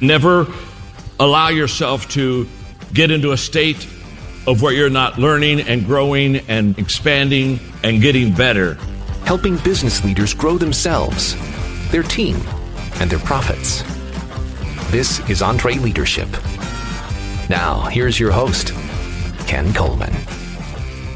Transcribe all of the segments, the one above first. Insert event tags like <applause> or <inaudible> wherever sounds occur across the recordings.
Never allow yourself to get into a state of where you're not learning and growing and expanding and getting better. Helping business leaders grow themselves, their team, and their profits. This is EntreLeadership. Now, here's your host, Ken Coleman.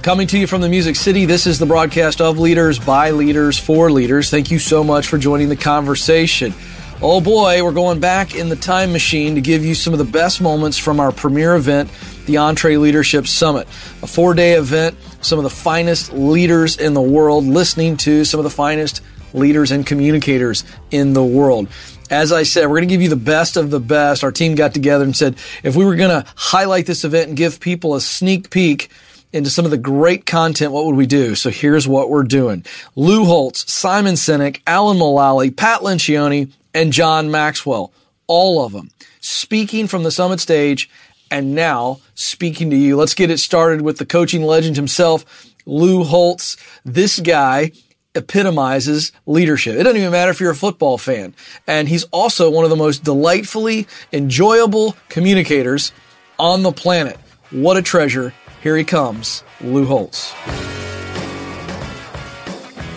Coming to you from the Music City, this is the broadcast of Leaders by Leaders for Leaders. Thank you so much for joining the conversation. Oh boy, we're going back in the time machine to give you some of the best moments from our premier event, the EntreLeadership Summit, a four day event, some of the finest leaders in the world, listening to some of the finest leaders and communicators in the world. As I said, we're going to give you the best of the best. Our team got together and said, if we were going to highlight this event and give people a sneak peek, into some of the great content, what would we do? So here's what we're doing. Lou Holtz, Simon Sinek, Alan Mulally, Pat Lencioni, and John Maxwell. All of them speaking from the summit stage and now speaking to you. Let's get it started with the coaching legend himself, Lou Holtz. This guy epitomizes leadership. It doesn't even matter if you're a football fan. And he's also one of the most delightfully enjoyable communicators on the planet. What a treasure. Here he comes, Lou Holtz.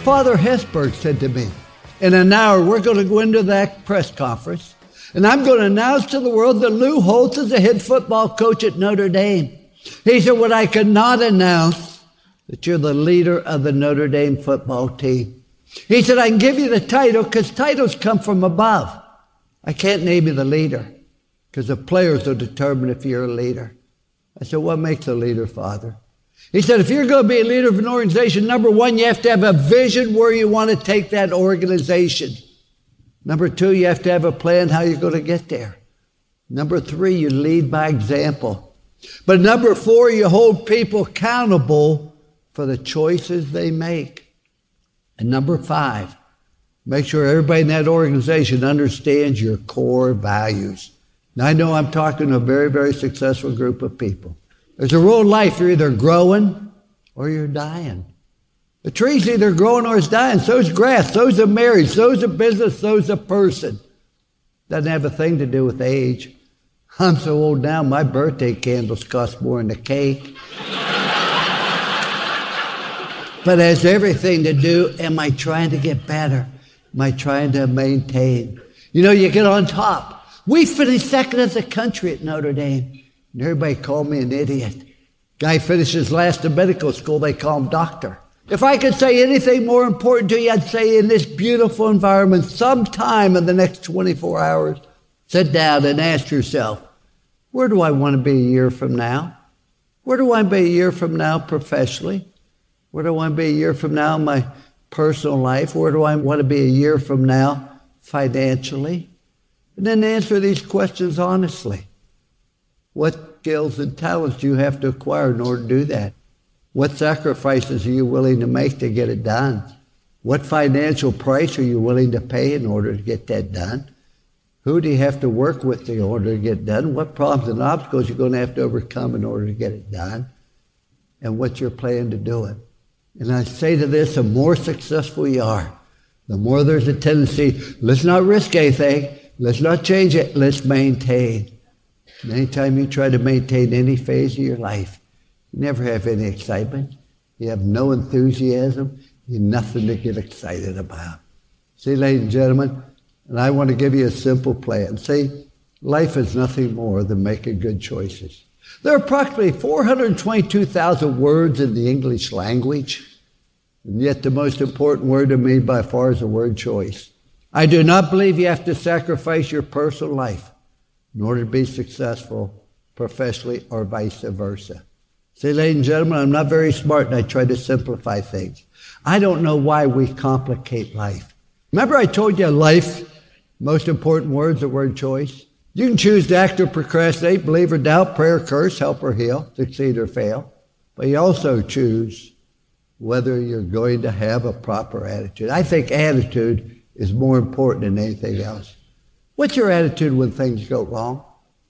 Father Hesburgh said to me, in an hour, we're going to go into that press conference and I'm going to announce to the world that Lou Holtz is the head football coach at Notre Dame. He said, what I cannot announce that you're the leader of the Notre Dame football team. He said, I can give you the title because titles come from above. I can't name you the leader because the players will determine if you're a leader. I said, what makes a leader, Father? He said, if you're going to be a leader of an organization, number one, you have to have a vision where you want to take that organization. Number two, you have to have a plan how you're going to get there. Number three, you lead by example. But number four, you hold people accountable for the choices they make. And number five, make sure everybody in that organization understands your core values. Now, I know I'm talking to a very, very successful group of people. There's a rule in life, you're either growing or you're dying. The tree's either growing or it's dying. So's grass. So's a marriage. So's a business. So's a person. Doesn't have a thing to do with age. I'm so old now, my birthday candles cost more than the cake. <laughs> but it has everything to do, am I trying to get better? Am I trying to maintain? You know, you get on top. We finished second as a country at Notre Dame. And everybody called me an idiot. Guy finishes last in medical school, they call him doctor. If I could say anything more important to you, I'd say in this beautiful environment, sometime in the next 24 hours, sit down and ask yourself, where do I want to be a year from now? Where do I want to be a year from now professionally? Where do I want to be a year from now in my personal life? Where do I want to be a year from now financially? And then answer these questions honestly. What skills and talents do you have to acquire in order to do that? What sacrifices are you willing to make to get it done? What financial price are you willing to pay in order to get that done? Who do you have to work with in order to get done? What problems and obstacles are you're going to have to overcome in order to get it done? And what's your plan to do it? And I say to this, the more successful you are, the more there's a tendency, let's not risk anything, let's not change it, let's maintain. Anytime you try to maintain any phase of your life, you never have any excitement. You have no enthusiasm. You have nothing to get excited about. See, ladies and gentlemen, and I want to give you a simple plan. See, life is nothing more than making good choices. There are approximately 422,000 words in the English language, and yet the most important word to me by far is the word choice. I do not believe you have to sacrifice your personal life in order to be successful professionally or vice versa. See, ladies and gentlemen, I'm not very smart and I try to simplify things. I don't know why we complicate life. Remember I told you life, most important words, the word choice? You can choose to act or procrastinate, believe or doubt, pray or curse, help or heal, succeed or fail. But you also choose whether you're going to have a proper attitude. I think attitude is more important than anything else. What's your attitude when things go wrong?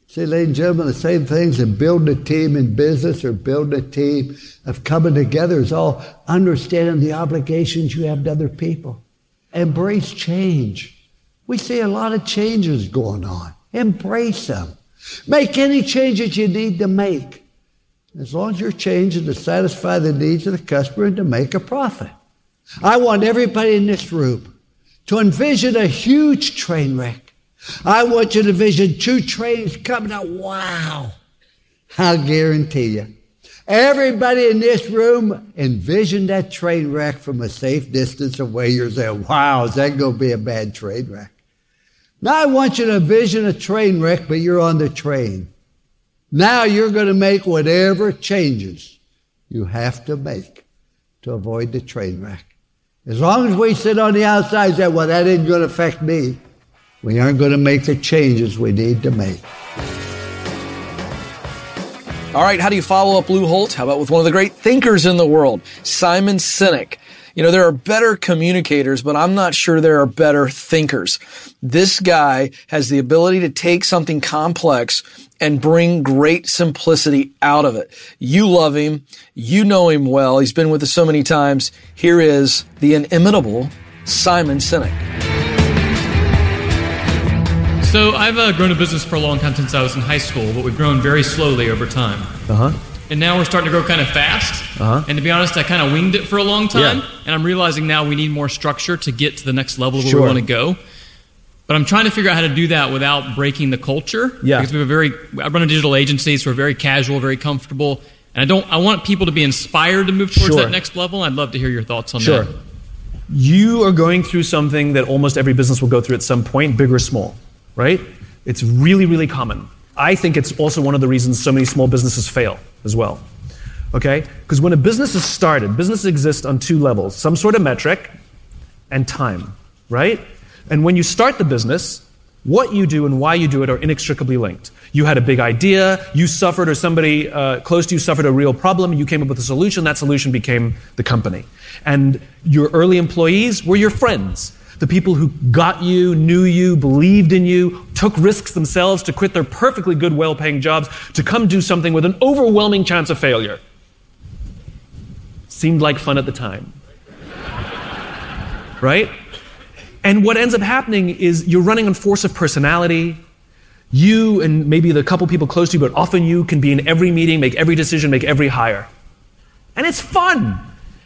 See, ladies and gentlemen, the same things in building a team in business or building a team of coming together is all understanding the obligations you have to other people. Embrace change. We see a lot of changes going on. Embrace them. Make any changes you need to make. As long as you're changing to satisfy the needs of the customer and to make a profit. I want everybody in this room to envision a huge train wreck. I want you to envision two trains coming out. Wow. I'll guarantee you. Everybody in this room envisioned that train wreck from a safe distance away. You're saying, wow, is that going to be a bad train wreck? Now I want you to envision a train wreck, but you're on the train. Now you're going to make whatever changes you have to make to avoid the train wreck. As long as we sit on the outside and say, well, that isn't going to affect me, we aren't going to make the changes we need to make. All right, how do you follow up Lou Holtz? How about with one of the great thinkers in the world, Simon Sinek? You know, there are better communicators, but I'm not sure there are better thinkers. This guy has the ability to take something complex and bring great simplicity out of it. You love him. You know him well. He's been with us so many times. Here is the inimitable Simon Sinek. So I've uh, grown a business for a long time since I was in high school, but we've grown very slowly over time. Uh huh. And now we're starting to grow kind of fast. Uh-huh. And to be honest, I kind of winged it for a long time. Yeah. And I'm realizing now we need more structure to get to the next level where Sure. we want to go. But I'm trying to figure out how to do that without breaking the culture. Yeah. Because we have a very, I run a digital agency, so we're very casual, very comfortable. And I don't, I want people to be inspired to move towards Sure. that next level. I'd love to hear your thoughts on Sure. that. You are going through something that almost every business will go through at some point, big or small, right? It's really, really common. I think it's also one of the reasons so many small businesses fail as well. Okay? Because when a business is started, businesses exist on two levels some sort of metric and time, right? And when you start the business, what you do and why you do it are inextricably linked. You had a big idea, you suffered, or somebody uh, close to you suffered a real problem, you came up with a solution, that solution became the company. And your early employees were your friends. The people who got you, knew you, believed in you, took risks themselves to quit their perfectly good, well paying jobs to come do something with an overwhelming chance of failure. Seemed like fun at the time. <laughs> Right? And what ends up happening is you're running on force of personality. You and maybe the couple people close to you, but often you can be in every meeting, make every decision, make every hire. And it's fun.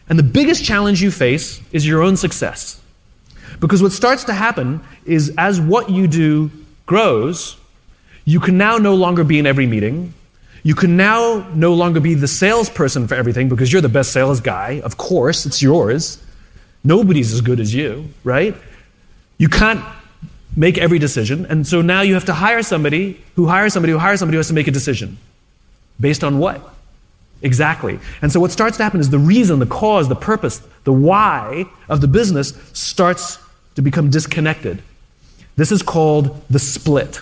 And the biggest challenge you face is your own success. Because what starts to happen is as what you do grows, you can now no longer be in every meeting. You can now no longer be the salesperson for everything because you're the best sales guy. Of course, it's yours. Nobody's as good as you, right? You can't make every decision. And so now you have to hire somebody who hires somebody who hires somebody who has to make a decision. Based on what? Exactly. And so what starts to happen is the reason, the cause, the purpose, the why of the business starts to become disconnected. This is called the split.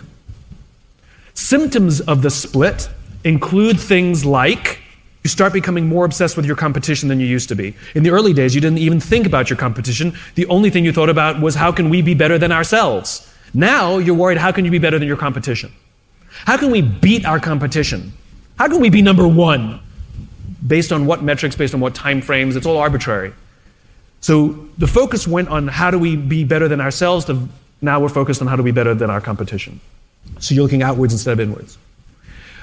Symptoms of the split include things like you start becoming more obsessed with your competition than you used to be. In the early days, you didn't even think about your competition. The only thing you thought about was how can we be better than ourselves? Now you're worried how can you be better than your competition? How can we beat our competition? How can we be number one? Based on what metrics, based on what time frames, it's all arbitrary. So the focus went on how do we be better than ourselves to now we're focused on how do we be better than our competition. So you're looking outwards instead of inwards.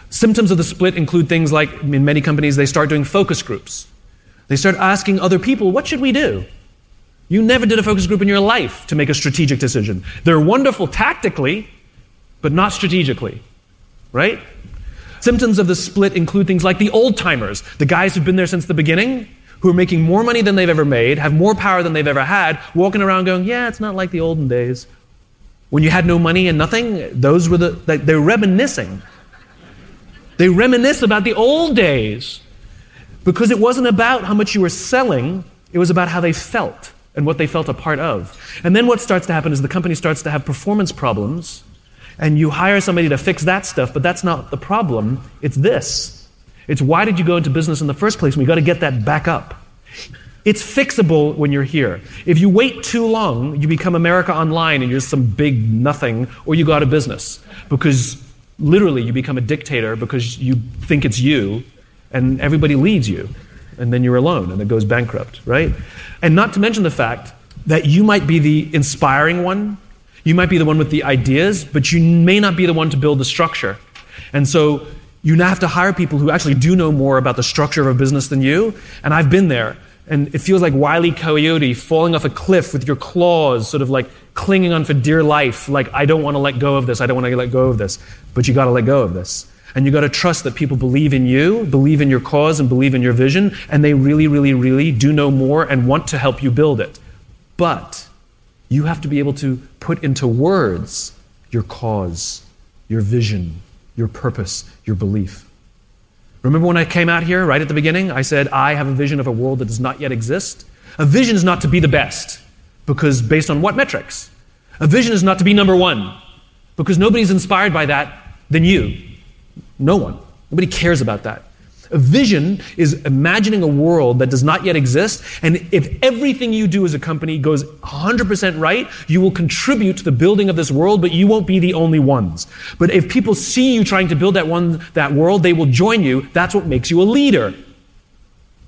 Symptoms of the split include things like in many companies they start doing focus groups. They start asking other people, what should we do? You never did a focus group in your life to make a strategic decision. They're wonderful tactically, but not strategically. Right? Symptoms of the split include things like the old timers, the guys who've been there since the beginning, who are making more money than they've ever made, have more power than they've ever had, walking around going, yeah, it's not like the olden days. When you had no money and nothing, those were the, like, they're reminiscing. They reminisce about the old days because it wasn't about how much you were selling, it was about how they felt and what they felt a part of. And then what starts to happen is the company starts to have performance problems, and you hire somebody to fix that stuff, but that's not the problem. It's this. It's why did you go into business in the first place? We got to get that back up. It's fixable when you're here. If you wait too long, you become America Online and you're some big nothing, or you go out of business because literally you become a dictator because you think it's you and everybody leads you and then you're alone and it goes bankrupt right and not to mention the fact that you might be the inspiring one You might be the one with the ideas, but you may not be the one to build the structure. And so you now have to hire people who actually do know more about the structure of a business than you. And I've been there. And it feels like Wile E. Coyote falling off a cliff with your claws, sort of like clinging on for dear life, like, I don't want to let go of this, I don't want to let go of this. But you got to let go of this. And you got to trust that people believe in you, believe in your cause, and believe in your vision, and they really, really, really do know more and want to help you build it. But you have to be able to put into words your cause, your vision, your purpose, your belief. Remember when I came out here right at the beginning? I said, I have a vision of a world that does not yet exist. A vision is not to be the best, because based on what metrics? A vision is not to be number one, because nobody's inspired by that than you. No one. Nobody cares about that. A vision is imagining a world that does not yet exist, and if everything you do as a company goes 100% right, you will contribute to the building of this world, but you won't be the only ones. But if people see you trying to build that one that world, they will join you. That's what makes you a leader.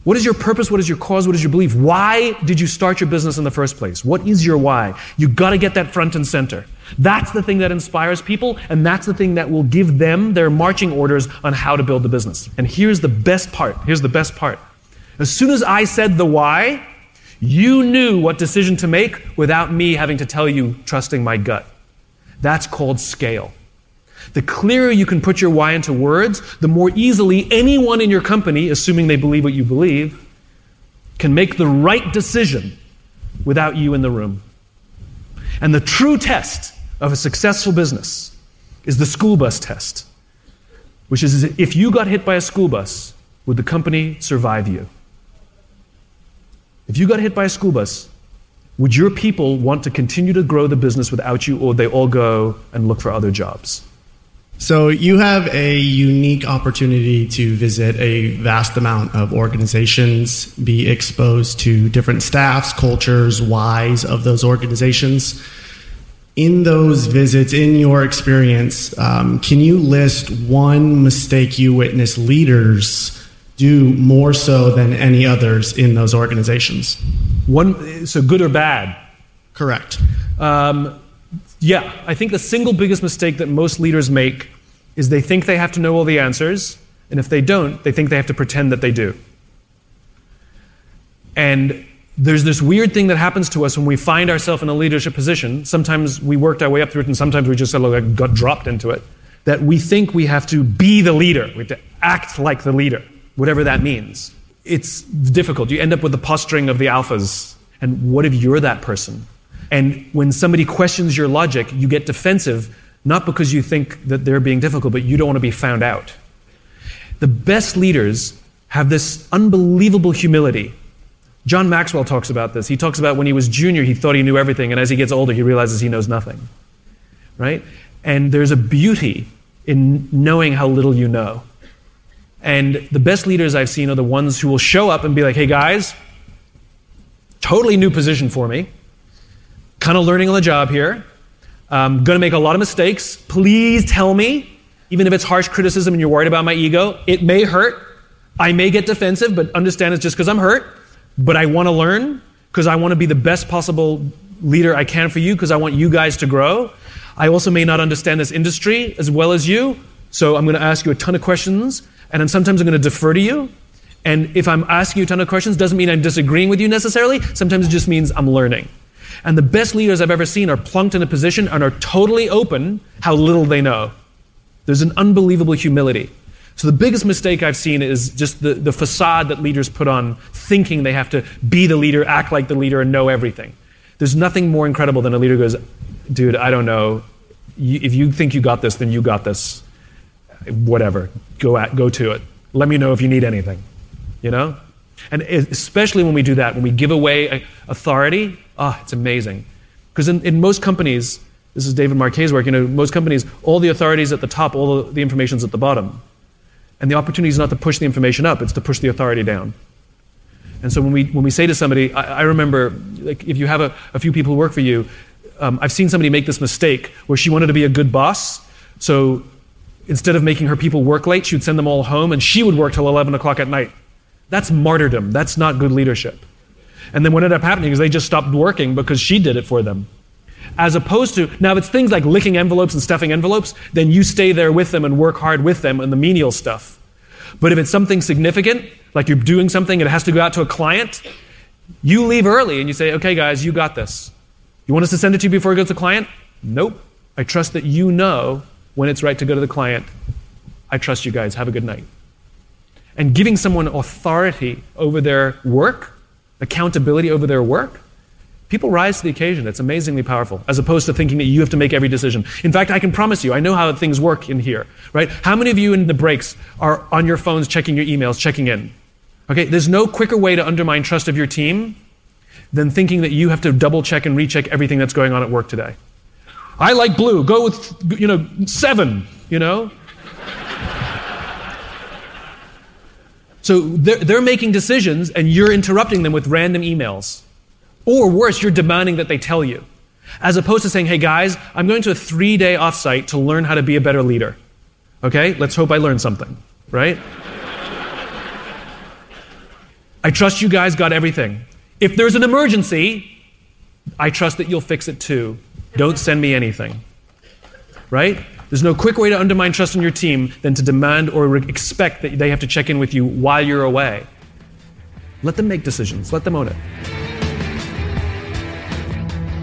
What is your purpose? What is your cause? What is your belief? Why did you start your business in the first place? What is your why? You got to get that front and center. That's the thing that inspires people, and that's the thing that will give them their marching orders on how to build the business. And here's the best part. Here's the best part. As soon as I said the why, you knew what decision to make without me having to tell you, trusting my gut. That's called scale. The clearer you can put your why into words, the more easily anyone in your company, assuming they believe what you believe, can make the right decision without you in the room. And the true test of a successful business is the school bus test, which is if you got hit by a school bus, would the company survive you? If you got hit by a school bus, would your people want to continue to grow the business without you, or would they all go and look for other jobs? So you have a unique opportunity to visit a vast amount of organizations, be exposed to different staffs, cultures, whys of those organizations. In those visits, in your experience, um, can you list one mistake you witness leaders do more so than any others in those organizations? One, so good or bad? Correct. Um, yeah, I think the single biggest mistake that most leaders make is they think they have to know all the answers, and if they don't, they think they have to pretend that they do. And there's this weird thing that happens to us when we find ourselves in a leadership position. Sometimes we worked our way up through it, and sometimes we just like got dropped into it. That we think we have to be the leader, we have to act like the leader, whatever that means. It's difficult. You end up with the posturing of the alphas. And what if you're that person? And when somebody questions your logic, you get defensive, not because you think that they're being difficult, but you don't want to be found out. The best leaders have this unbelievable humility. John Maxwell talks about this. He talks about when he was junior, he thought he knew everything, and as he gets older, he realizes he knows nothing. Right? And there's a beauty in knowing how little you know. And the best leaders I've seen are the ones who will show up and be like, hey guys, totally new position for me kind of learning on the job here. Um, I'm going to make a lot of mistakes. Please tell me, even if it's harsh criticism and you're worried about my ego, it may hurt. I may get defensive, but understand it's just because I'm hurt. But I want to learn because I want to be the best possible leader I can for you because I want you guys to grow. I also may not understand this industry as well as you, so I'm going to ask you a ton of questions, and then sometimes I'm going to defer to you. And if I'm asking you a ton of questions, doesn't mean I'm disagreeing with you necessarily. Sometimes it just means I'm learning. And the best leaders I've ever seen are plunked in a position and are totally open how little they know. There's an unbelievable humility. So the biggest mistake I've seen is just the, the facade that leaders put on, thinking they have to be the leader, act like the leader, and know everything. There's nothing more incredible than a leader goes, dude, I don't know. If you think you got this, then you got this. Whatever. Go at, go to it. Let me know if you need anything. You know? And especially when we do that, when we give away authority, ah, oh, it's amazing. Because in, in most companies, this is David Marquet's work, you know, most companies, all the authority is at the top, all the, the information is at the bottom. And the opportunity is not to push the information up, it's to push the authority down. And so when we, when we say to somebody, I, I remember, like, if you have a, a, few people who work for you, um, I've seen somebody make this mistake where she wanted to be a good boss. So instead of making her people work late, she would send them all home and she would work till 11 o'clock at night. That's martyrdom. That's not good leadership. And then what ended up happening is they just stopped working because she did it for them. As opposed to, now if it's things like licking envelopes and stuffing envelopes, then you stay there with them and work hard with them on the menial stuff. But if it's something significant, like you're doing something and it has to go out to a client, you leave early and you say, okay, guys, you got this. You want us to send it to you before it goes to the client? Nope. I trust that you know when it's right to go to the client. I trust you guys. Have a good night. And giving someone authority over their work, accountability over their work, people rise to the occasion. It's amazingly powerful, as opposed to thinking that you have to make every decision. In fact, I can promise you, I know how things work in here, right? How many of you in the breaks are on your phones checking your emails, checking in? Okay, there's no quicker way to undermine trust of your team than thinking that you have to double check and recheck everything that's going on at work today. I like blue. Go with, you know, seven, you know? So they're, they're making decisions and you're interrupting them with random emails. Or worse, you're demanding that they tell you. As opposed to saying, hey guys, I'm going to a three day offsite to learn how to be a better leader. Okay? Let's hope I learn something, right? I trust you guys got everything. If there's an emergency, I trust that you'll fix it too. Don't send me anything. Right? There's no quick way to undermine trust in your team than to demand or re- expect that they have to check in with you while you're away. Let them make decisions, let them own it.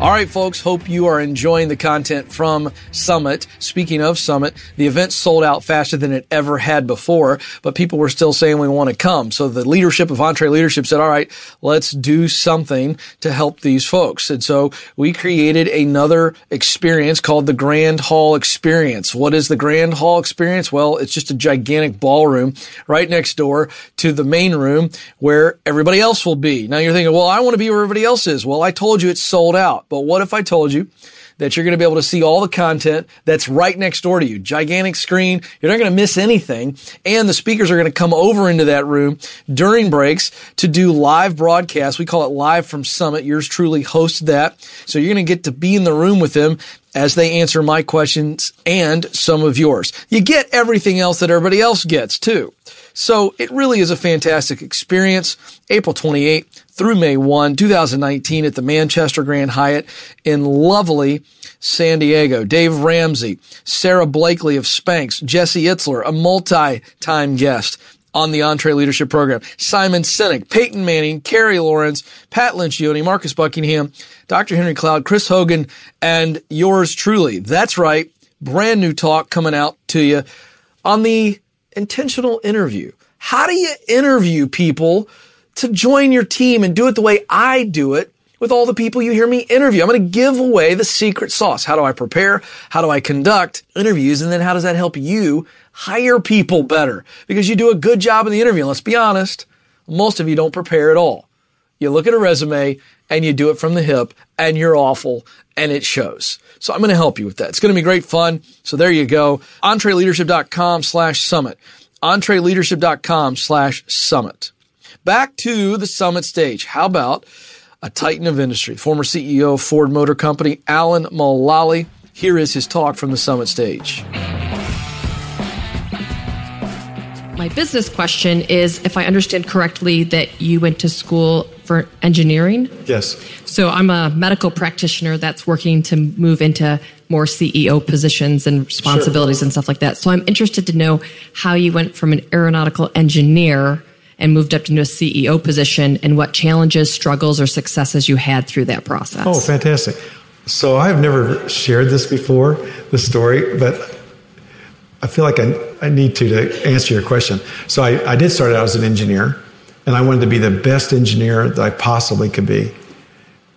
All right, folks, hope you are enjoying the content from Summit. Speaking of Summit, the event sold out faster than it ever had before, but people were still saying we want to come. So the leadership of EntreLeadership said, all right, let's do something to help these folks. And so we created another experience called the Grand Hall Experience. What is the Grand Hall Experience? Well, it's just a gigantic ballroom right next door to the main room where everybody else will be. Now you're thinking, well, I want to be where everybody else is. Well, I told you it's sold out. But what if I told you that you're going to be able to see all the content that's right next door to you? Gigantic screen. You're not going to miss anything. And the speakers are going to come over into that room during breaks to do live broadcasts. We call it live from Summit. Yours truly hosted that. So you're going to get to be in the room with them as they answer my questions and some of yours. You get everything else that everybody else gets too. So it really is a fantastic experience. April 28th through May 1, 2019 at the Manchester Grand Hyatt in lovely San Diego. Dave Ramsey, Sara Blakely of Spanx, Jesse Itzler, a multi-time guest on the EntreLeadership Program. Simon Sinek, Peyton Manning, Carey Lohrenz, Pat Lencioni, Marcus Buckingham, Dr. Henry Cloud, Chris Hogan, and yours truly. That's right. Brand new talk coming out to you on the intentional interview. How do you interview people to join your team and do it the way I do it with all the people you hear me interview? I'm going to give away the secret sauce. How do I prepare? How do I conduct interviews? And then how does that help you hire people better? Because you do a good job in the interview. Let's be honest, most of you don't prepare at all. You look at a resume and you do it from the hip and you're awful and it shows. So I'm going to help you with that. It's going to be great fun. So there you go. EntreLeadership.com slash summit. EntreLeadership.com slash summit. Back to the summit stage. How about a titan of industry, former CEO of Ford Motor Company, Alan Mulally. Here is his talk from the summit stage. My business question is if I understand correctly that you went to school for engineering. Yes. So I'm a medical practitioner that's working to move into more CEO positions and responsibilities sure. and stuff like that. So I'm interested to know how you went from an aeronautical engineer and moved up into a CEO position and what challenges, struggles, or successes you had through that process. Oh, fantastic. So I've never shared this before, the story, but I feel like I, I need to to answer your question. So I, I did start out as an engineer, and I wanted to be the best engineer that I possibly could be.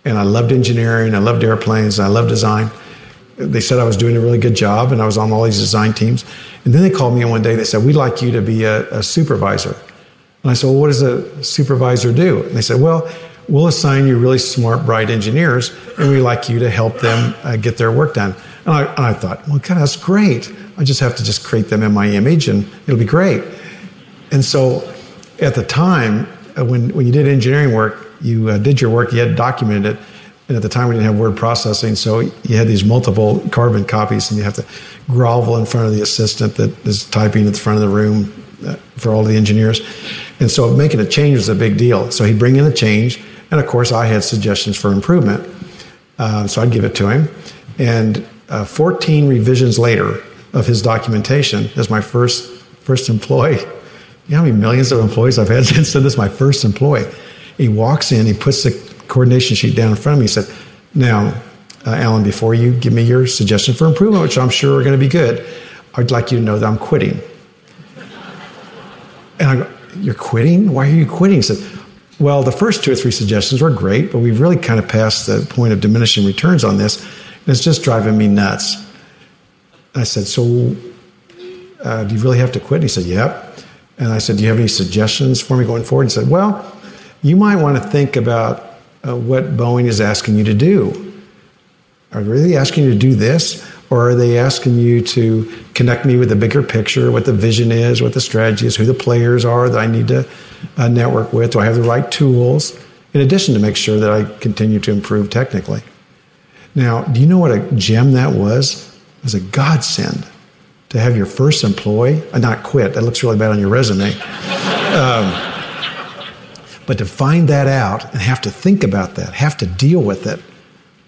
And I loved engineering, I loved airplanes, I loved design. They said I was doing a really good job, and I was on all these design teams. And then they called me one day. They said, "We'd like you to be a, a supervisor." And I said, Well, what does a supervisor do? And they said, Well, we'll assign you really smart, bright engineers, and we'd like you to help them uh, get their work done. And I, and I thought, Well, God, that's great. I just have to just create them in my image, and it'll be great. And so at the time, uh, when, when you did engineering work, you uh, did your work, you had documented it. And at the time, we didn't have word processing, so you had these multiple carbon copies, and you have to grovel in front of the assistant that is typing at the front of the room uh, for all the engineers. And so making a change was a big deal. So he'd bring in a change, and of course, I had suggestions for improvement. Um, so I'd give it to him. And uh, 14 revisions later of his documentation as my first, first employee. You know how many millions of employees I've had <laughs> since then? This is my first employee. He walks in, he puts the coordination sheet down in front of me. He said, Now, uh, Alan, before you give me your suggestion for improvement, which I'm sure are going to be good, I'd like you to know that I'm quitting. And I go, You're quitting? Why are you quitting? He said, Well, the first two or three suggestions were great, but we've really kind of passed the point of diminishing returns on this, and it's just driving me nuts. I said, So uh, do you really have to quit? And he said, Yep. And I said, Do you have any suggestions for me going forward? He said, Well, you might want to think about uh, what Boeing is asking you to do. Are they really asking you to do this? Or are they asking you to connect me with the bigger picture, what the vision is, what the strategy is, who the players are that I need to uh, network with? Do I have the right tools? In addition to make sure that I continue to improve technically. Now, do you know what a gem that was? It was a godsend to have your first employee, uh, not quit, that looks really bad on your resume. Um, but to find that out and have to think about that, have to deal with it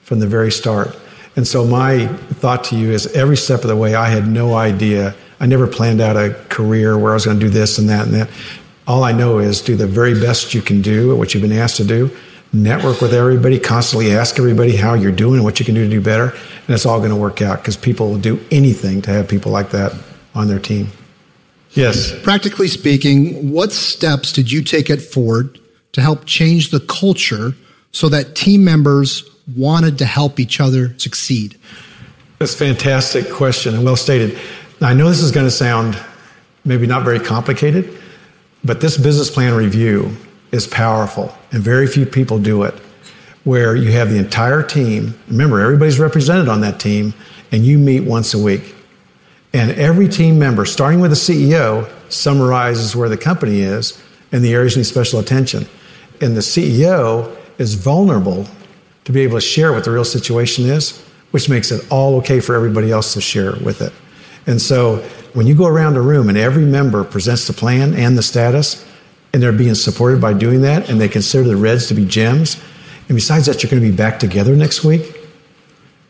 from the very start. And so my thought to you is every step of the way, I had no idea. I never planned out a career where I was going to do this and that and that. All I know is do the very best you can do, at what you've been asked to do. Network with everybody, constantly ask everybody how you're doing and what you can do to do better. And it's all going to work out because people will do anything to have people like that on their team. Yes. Practically speaking, what steps did you take at Ford to help change the culture so that team members wanted to help each other succeed? That's a fantastic question and well stated. Now, I know this is going to sound maybe not very complicated, but this business plan review is powerful, and very few people do it. Where you have the entire team, remember, everybody's represented on that team, and you meet once a week. And every team member, starting with the CEO, summarizes where the company is and the areas need special attention. And the CEO is vulnerable to be able to share what the real situation is, which makes it all okay for everybody else to share with it. And so when you go around a room and every member presents the plan and the status, and they're being supported by doing that, and they consider the Reds to be gems, and besides that, you're going to be back together next week.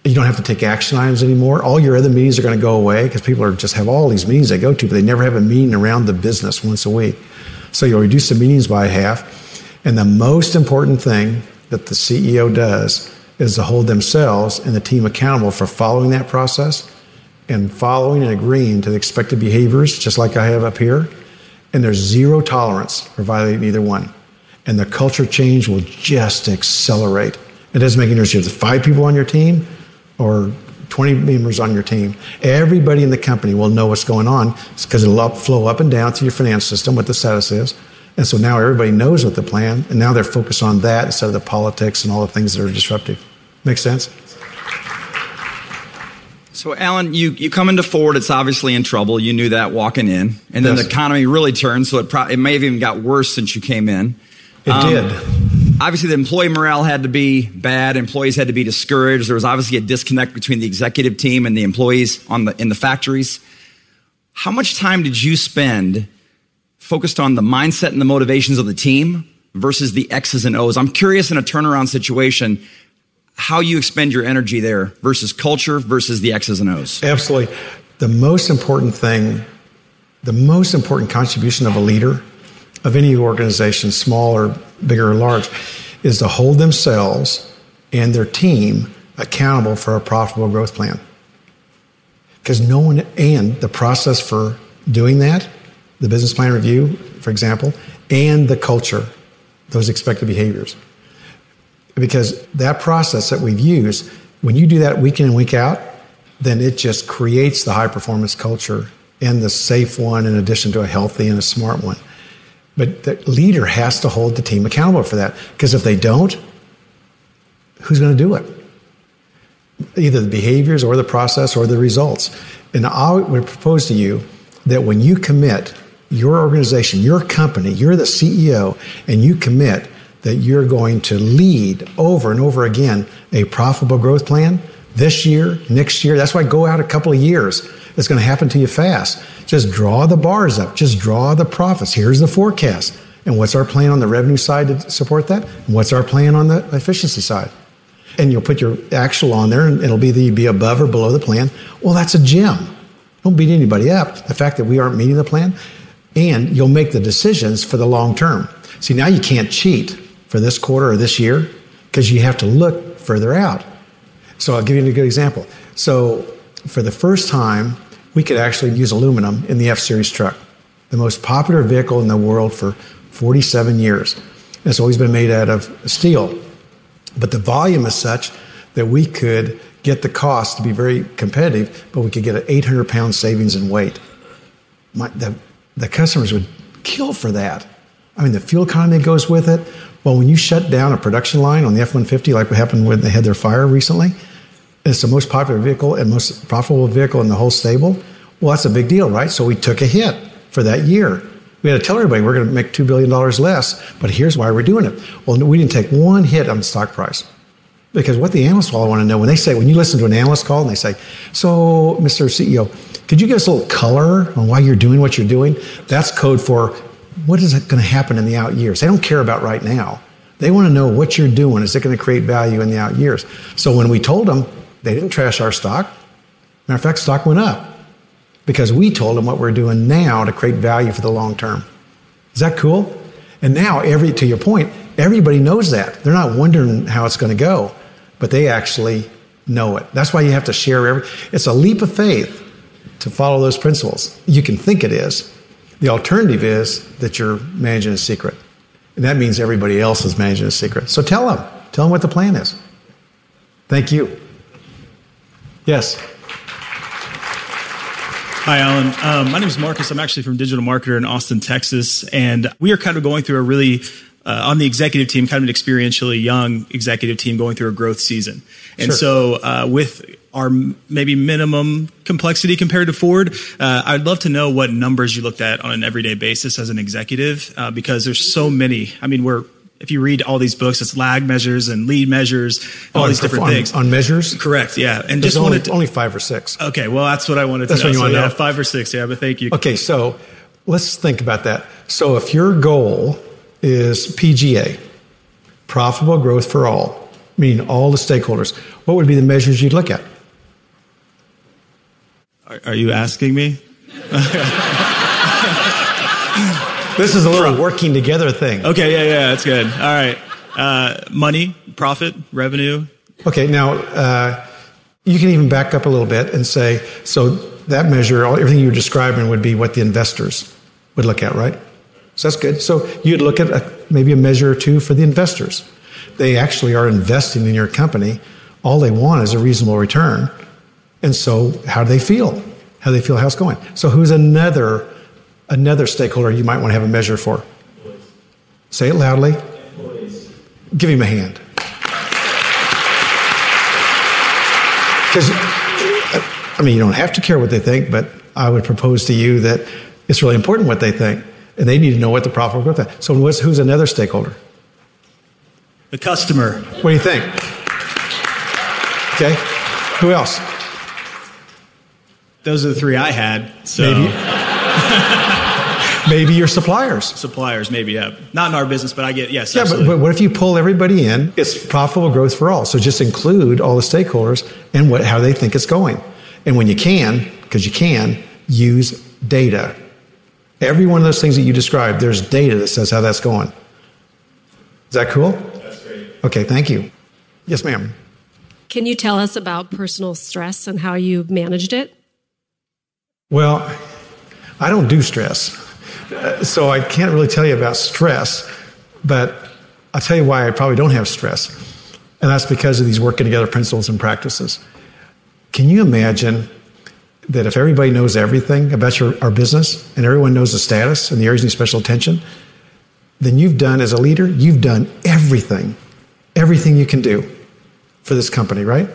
You don't have to take action items anymore. All your other meetings are going to go away because people are just have all these meetings they go to, but they never have a meeting around the business once a week. So you'll reduce the meetings by half. And the most important thing that the CEO does is to hold themselves and the team accountable for following that process and following and agreeing to the expected behaviors, just like I have up here. And there's zero tolerance for violating either one. And the culture change will just accelerate. It doesn't make any difference if there's five people on your team or 20 members on your team. Everybody in the company will know what's going on because it'll up, flow up and down through your finance system, what the status is. And so now everybody knows what the plan, and now they're focused on that instead of the politics and all the things that are disruptive. Make sense? So, Alan, you, you come into Ford, it's obviously in trouble. You knew that walking in. And then yes. the economy really turned, so it, pro- it may have even got worse since you came in. It um, did. Obviously, the employee morale had to be bad. Employees had to be discouraged. There was obviously a disconnect between the executive team and the employees on the, in the factories. How much time did you spend focused on the mindset and the motivations of the team versus the X's and O's? I'm curious in a turnaround situation how you expend your energy there versus culture versus the X's and O's. Absolutely. The most important thing, the most important contribution of a leader of any organization, small or bigger or large, is to hold themselves and their team accountable for a profitable growth plan. Because no one, and the process for doing that, the business plan review, for example, and the culture, those expected behaviors because that process that we've used, when you do that week in and week out, then it just creates the high performance culture and the safe one in addition to a healthy and a smart one. But the leader has to hold the team accountable for that because if they don't, who's going to do it? Either the behaviors or the process or the results. And I would propose to you that when you commit your organization, your company, you're the CEO, and you commit that you're going to lead over and over again a profitable growth plan this year, next year. That's why go out a couple of years. It's going to happen to you fast. Just draw the bars up. Just draw the profits. Here's the forecast. And what's our plan on the revenue side to support that? And what's our plan on the efficiency side? and you'll put your actual on there and it'll be the be above or below the plan. Well, that's a gem. Don't beat anybody up. The fact that we aren't meeting the plan, and you'll make the decisions for the long term. See, now you can't cheat for this quarter or this year because you have to look further out. So I'll give you a good example. So for the first time, we could actually use aluminum in the F Series truck, the most popular vehicle in the world for 47 years. It's always been made out of steel. But the volume is such that we could get the cost to be very competitive, but we could get an 800 pound savings in weight. My, the, the customers would kill for that. I mean, the fuel economy goes with it. Well, when you shut down a production line on the F 150, like what happened when they had their fire recently, it's the most popular vehicle and most profitable vehicle in the whole stable. Well, that's a big deal, right? So we took a hit for that year. We had to tell everybody we're going to make $2 billion less, but here's why we're doing it. Well, we didn't take one hit on the stock price. Because what the analysts all want to know, when they say, when you listen to an analyst call and they say, So, Mr. CEO, could you give us a little color on why you're doing what you're doing? That's code for what is going to happen in the out years. They don't care about right now. They want to know what you're doing. Is it going to create value in the out years? So when we told them, they didn't trash our stock. Matter of fact, stock went up because we told them what we're doing now to create value for the long term. Is that cool? And now, every to your point, everybody knows that. They're not wondering how it's going to go, but they actually know it. That's why you have to share every. It's a leap of faith to follow those principles. You can think it is. The alternative is that you're managing a secret, and that means everybody else is managing a secret. So tell them. Tell them what the plan is. Thank you. Yes. Hi, Alan. Um, my name is Marcus. I'm actually from Digital Marketer in Austin, Texas. And we are kind of going through a really, uh, on the executive team, kind of an experientially young executive team going through a growth season. And sure. so, uh, with our maybe minimum complexity compared to Ford, uh, I'd love to know what numbers you looked at on an everyday basis as an executive, uh, because there's so many. I mean, we're if you read all these books, it's lag measures and lead measures, all oh, these different on, things. On measures? Correct, yeah. And There's just only, wanted to, only five or six. Okay, well, that's what I wanted that's to know. That's what you so, want to yeah, know? Five or six, yeah, but thank you. Okay, so let's think about that. So if your goal is PGA, profitable growth for all, meaning all the stakeholders, what would be the measures you'd look at? Are, are you asking me? <laughs> This is a little working together thing. Okay, yeah, yeah, that's good. All right. Uh, money, profit, revenue. Okay, now uh, you can even back up a little bit and say, so that measure, all, everything you were describing would be what the investors would look at, right? So that's good. So you'd look at a, maybe a measure or two for the investors. They actually are investing in your company. All they want is a reasonable return. And so, how do they feel? How do they feel How's it's going? So, who's another another stakeholder you might want to have a measure for? Say it loudly. Give him a hand. Because, uh, I mean, you don't have to care what they think, but I would propose to you that it's really important what they think, and they need to know what the profitable growth is. So, who's another stakeholder? The customer. What do you think? Okay. Who else? Those are the three I had. So. Maybe. <laughs> maybe your suppliers. Suppliers, maybe, yeah. Not in our business, but I get, yes. Yeah, but, but, what if you pull everybody in? It's profitable growth for all. So just include all the stakeholders and what, how they think it's going. And when you can, because you can, use data. Every one of those things that you described, there's data that says how that's going. Is that cool? That's great. Okay, thank you. Yes, ma'am. Can you tell us about personal stress and how you managed it? Well, I don't do stress. So I can't really tell you about stress, but I'll tell you why I probably don't have stress. And that's because of these working together principles and practices. Can you imagine that if everybody knows everything about your, our business and everyone knows the status and the areas need special attention, then you've done, as a leader, you've done everything, everything you can do for this company, right?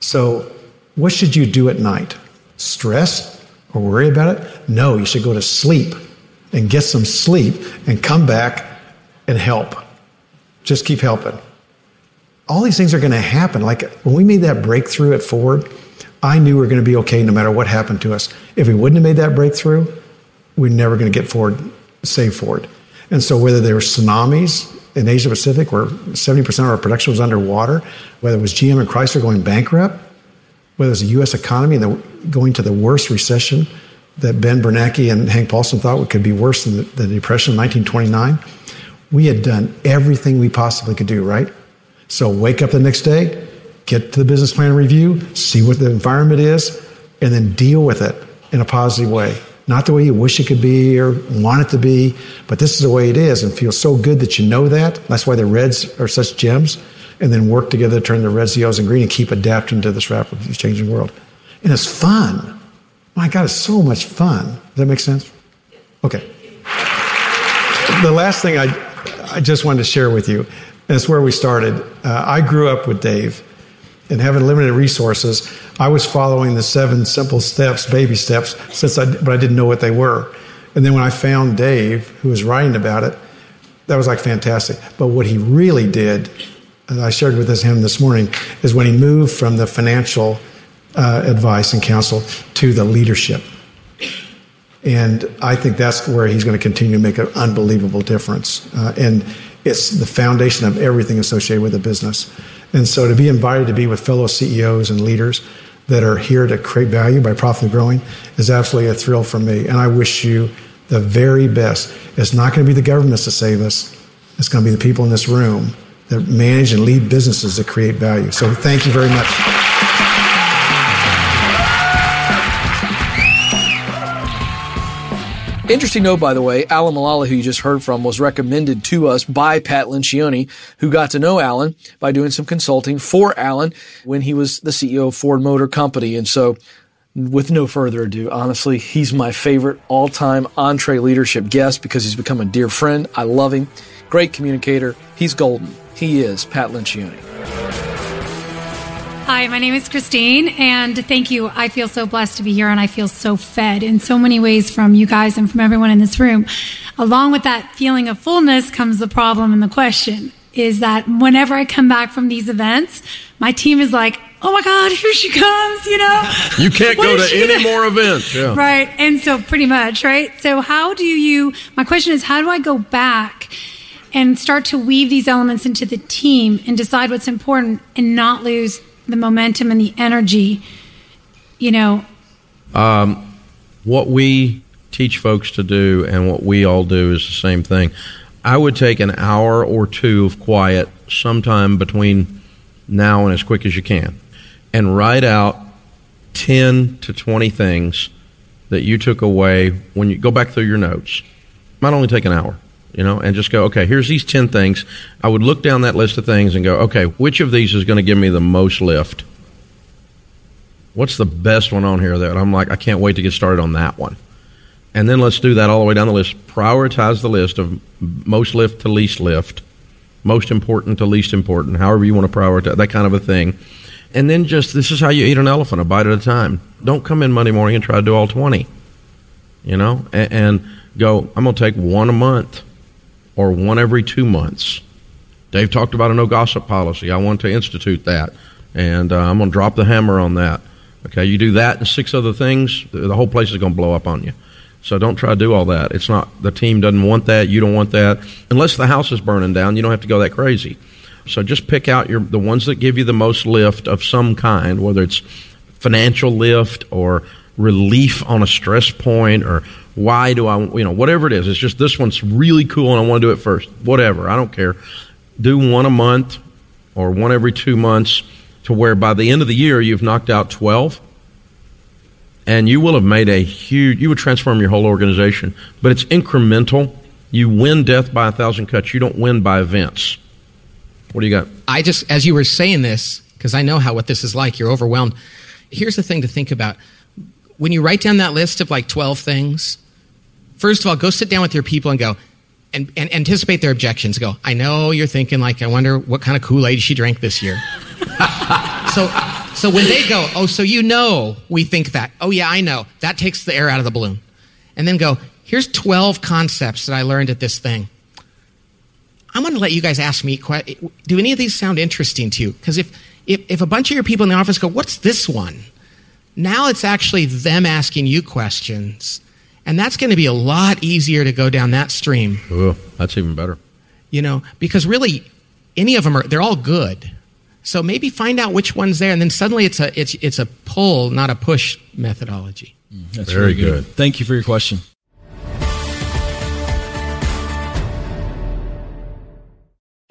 So, what should you do at night? Stress or worry about it? No, you should go to sleep and get some sleep and come back and help. Just keep helping. All these things are going to happen. Like when we made that breakthrough at Ford, I knew we were going to be okay no matter what happened to us. If we wouldn't have made that breakthrough, we're never going to get Ford, save Ford. And so whether there were tsunamis in Asia Pacific where 70% of our production was underwater, whether it was GM and Chrysler going bankrupt, whether it was the U.S. economy the, going to the worst recession that Ben Bernanke and Hank Paulson thought could be worse than the, the Depression of 1929. We had done everything we possibly could do, right? So wake up the next day, get to the business plan review, see what the environment is, and then deal with it in a positive way. Not the way you wish it could be or want it to be, but this is the way it is and feels so good that you know that. That's why the reds are such gems. And then work together to turn the reds, yellows, and green and keep adapting to this rapidly changing world. And it's fun. My God, it's so much fun. Does that make sense? Okay. The last thing I, I just wanted to share with you, and it's where we started. Uh, I grew up with Dave and having limited resources, I was following the seven simple steps, baby steps, since I, but I didn't know what they were. And then when I found Dave, who was writing about it, that was like fantastic. But what he really did, I shared with him this morning, is when he moved from the financial uh, advice and counsel to the leadership. And I think that's where he's going to continue to make an unbelievable difference. Uh, and it's the foundation of everything associated with a business. And so to be invited to be with fellow CEOs and leaders that are here to create value by profitably growing is absolutely a thrill for me. And I wish you the very best. It's not going to be the governments to save us. It's going to be the people in this room that manage and lead businesses that create value. So thank you very much. Interesting note, by the way, Alan Mulally, who you just heard from, was recommended to us by Pat Lencioni, who got to know Alan by doing some consulting for Alan when he was the CEO of Ford Motor Company. And so, with no further ado, honestly, he's my favorite all time EntreLeadership guest because he's become a dear friend. I love him. Great communicator. He's golden. He is Pat Lencioni. Hi, my name is Christine, and thank you. I feel so blessed to be here, and I feel so fed in so many ways from you guys and from everyone in this room. Along with that feeling of fullness comes the problem and the question is that whenever I come back from these events, my team is like, oh my God, here she comes, you know? <laughs> You can't go to any gonna- more events. <laughs> Yeah. Right. And so pretty much, right? So how do you my question is how do I go back and start to weave these elements into the team and decide what's important and not lose the momentum and the energy, you know, Um, what we teach folks to do and what we all do is the same thing. I would take an hour or two of quiet sometime between now and as quick as you can and write out 10 to 20 things that you took away when you go back through your notes. Might only take an hour, you know, and just go, okay, here's these 10 things. I would look down that list of things and go, okay, which of these is going to give me the most lift? What's the best one on here that I'm like, I can't wait to get started on that one? And then let's do that all the way down the list. Prioritize the list of most lift to least lift, most important to least important, however you want to prioritize, that kind of a thing. And then just, this is how you eat an elephant, a bite at a time. Don't come in Monday morning and try to do all 20, you know, and, and go, I'm going to take one a month or one every two months. Dave talked about a no gossip policy. I want to institute that, and uh, I'm going to drop the hammer on that. Okay, you do that and six other things, the whole place is going to blow up on you. So don't try to do all that. It's not the team doesn't want that. You don't want that unless the house is burning down. You don't have to go that crazy. So just pick out your the ones that give you the most lift of some kind, whether it's financial lift or relief on a stress point or why do I you know whatever it is. It's just this one's really cool and I want to do it first. Whatever, I don't care. Do one a month or one every two months to where by the end of the year you've knocked out 12 and you will have made a huge you would transform your whole organization but it's incremental you win death by a thousand cuts you don't win by events what do you got I just, as you were saying this, because I know how what this is like, you're overwhelmed. Here's the thing to think about. When you write down that list of like 12 things, first of all, go sit down with your people and go, and, and anticipate their objections. Go, I know you're thinking, like, I wonder what kind of Kool Aid she drank this year. <laughs> so, so when they go, oh, so you know we think that. Oh, yeah, I know. That takes the air out of the balloon. And then go, here's 12 concepts that I learned at this thing. I'm going to let you guys ask me. Do any of these sound interesting to you? Because if, if, if a bunch of your people in the office go, What's this one? Now it's actually them asking you questions. And that's going to be a lot easier to go down that stream. Ooh, that's even better You know, because really, any of them are, they're all good. So maybe find out which one's there, and then suddenly it's a, it's, it's a pull, not a push methodology. Mm, that's Very really good. good. Thank you for your question.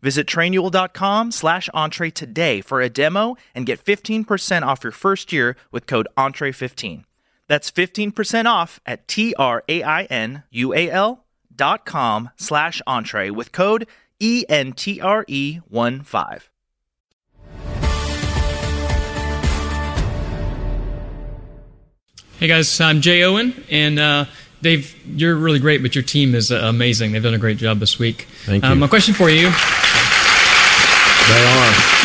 Visit trainual.com slash entre today for a demo and get 15% off your first year with code entre15. That's 15% off at T-R-A-I-N-U-A-L dot com slash entre with code E E-N-T-R-E-1-5. Hey guys, I'm Jay Owen, and uh, Dave, you're really great, but your team is uh, amazing. They've done a great job this week. Thank Um, you. my question for you. They are.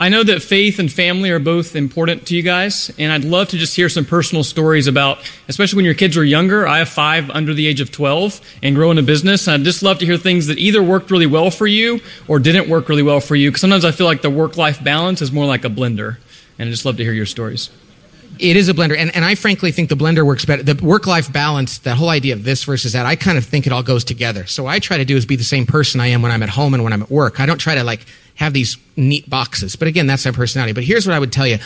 I know that faith and family are both important to you guys, and I'd love to just hear some personal stories about, especially when your kids were younger. I have five under the age of 12 and growing a business. I'd just love to hear things that either worked really well for you or didn't work really well for you. Because sometimes I feel like the work life balance is more like a blender. And I'd just love to hear your stories. It is a blender, and, and I frankly think the blender works better. The work-life balance, that whole idea of this versus that, I kind of think it all goes together. So what I try to do is be the same person I am when I'm at home and when I'm at work. I don't try to like have these neat boxes. But again, that's my personality. But here's what I would tell you: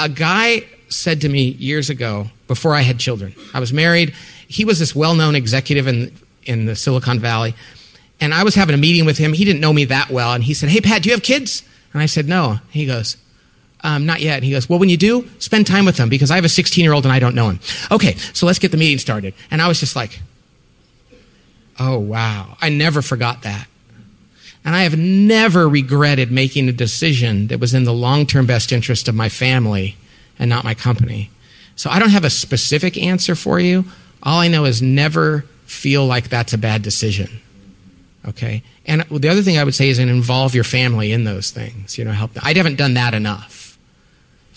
a guy said to me years ago, before I had children, I was married. He was this well-known executive in in the Silicon Valley, and I was having a meeting with him. He didn't know me that well, and he said, "Hey, Pat, do you have kids?" And I said, "No." He goes, um, not yet. And he goes, Well, when you do, spend time with them because I have a 16 year old and I don't know him. Okay, so let's get the meeting started. And I was just like, Oh, wow. I never forgot that. And I have never regretted making a decision that was in the long term best interest of my family and not my company. So I don't have a specific answer for you. All I know is never feel like that's a bad decision. Okay? And the other thing I would say is involve your family in those things. You know, help. Them. I haven't done that enough.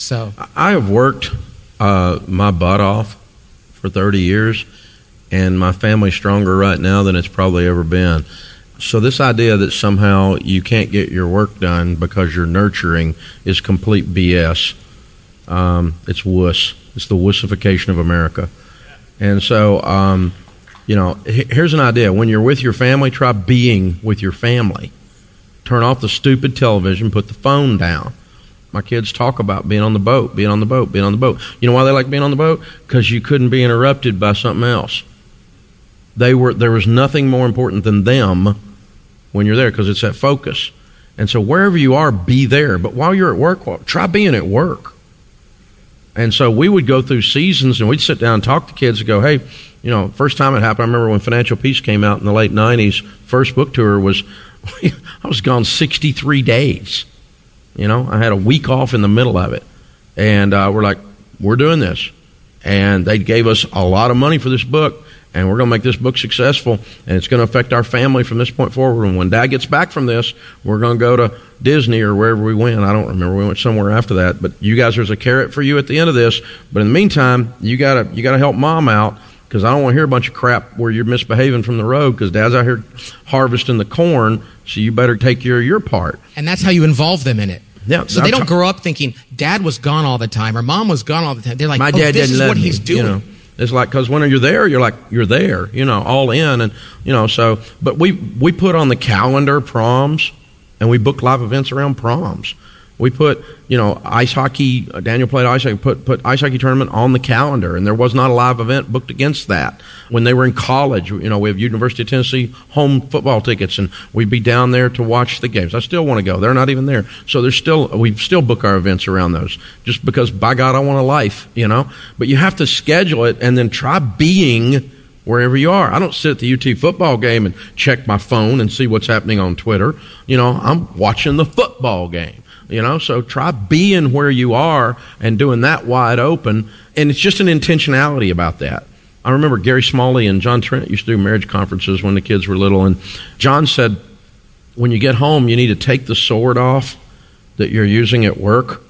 So I have worked uh, my butt off for 30 years, and my family's stronger right now than it's probably ever been. So this idea that somehow you can't get your work done because you're nurturing is complete BS. Um, it's wuss. It's the wussification of America. And so, um, you know, here's an idea. When you're with your family, try being with your family. Turn off the stupid television, put the phone down. My kids talk about being on the boat, being on the boat, being on the boat. You know why they like being on the boat? Because you couldn't be interrupted by something else. They were there was nothing more important than them when you're there because it's that focus. And so wherever you are, be there. But while you're at work, try being at work. And so we would go through seasons and we'd sit down and talk to kids and go, hey, you know, first time it happened, I remember when Financial Peace came out in the late 90s, first book tour was, <laughs> I was gone 63 days. You know, I had a week off in the middle of it. And uh, we're like, we're doing this. And they gave us a lot of money for this book and we're going to make this book successful, and it's going to affect our family from this point forward. And when Dad gets back from this, we're going to go to Disney or wherever we went. I don't remember. We went somewhere after that. But you guys, there's a carrot for you at the end of this. But in the meantime, you got to you got to help Mom out because I don't want to hear a bunch of crap where you're misbehaving from the road because Dad's out here harvesting the corn. So you better take your your part. And that's how you involve them in it. Yeah, so they don't grow up thinking dad was gone all the time or mom was gone all the time. They're like, my oh, dad this didn't is what me, he's doing. You know? It's like because when you're there, you're like you're there, you know, all in, and you know. So, but we we put on the calendar proms, and we book live events around proms. We put, you know, ice hockey. Uh, Daniel played ice hockey. Put put ice hockey tournament on the calendar, and there was not a live event booked against that. When they were in college, you know, we have University of Tennessee home football tickets, and we'd be down there to watch the games. I still want to go. They're not even there, so there's still we still book our events around those. Just because, by God, I want a life, you know. But you have to schedule it, and then try being wherever you are. I don't sit at the UT football game and check my phone and see what's happening on Twitter. You know, I'm watching the football game. You know, so try being where you are and doing that wide open. And it's just an intentionality about that. I remember Gary Smalley and John Trent used to do marriage conferences when the kids were little. And John said, when you get home, you need to take the sword off that you're using at work,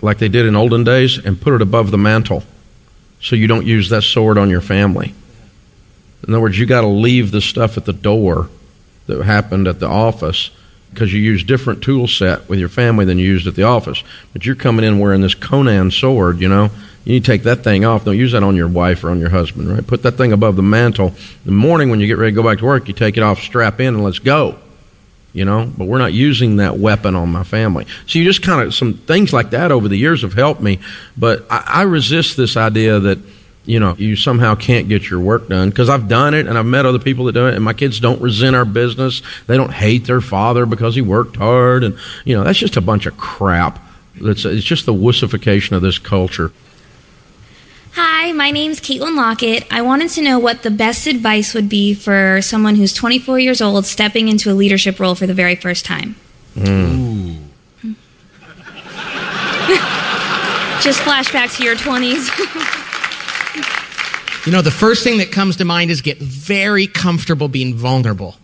like they did in olden days, and put it above the mantle so you don't use that sword on your family. In other words, you got to leave the stuff at the door that happened at the office because you use different tool set with your family than you used at the office. But you're coming in wearing this Conan sword, you know. You need to take that thing off. Don't use that on your wife or on your husband, right? Put that thing above the mantle. In the morning when you get ready to go back to work, you take it off, strap in, and let's go. You know, but we're not using that weapon on my family. So you just kind of some things like that over the years have helped me. But I, I resist this idea that you know you somehow can't get your work done because I've done it and I've met other people that do it and my kids don't resent our business they don't hate their father because he worked hard and you know that's just a bunch of crap that's it's just the wussification of this culture Hi, my name's Caitlin Lockett. I wanted to know what the best advice would be for someone who's 24 years old stepping into a leadership role for the very first time. Mm. <laughs> Just flashback to your 20s. <laughs> You know, the first thing that comes to mind is get very comfortable being vulnerable.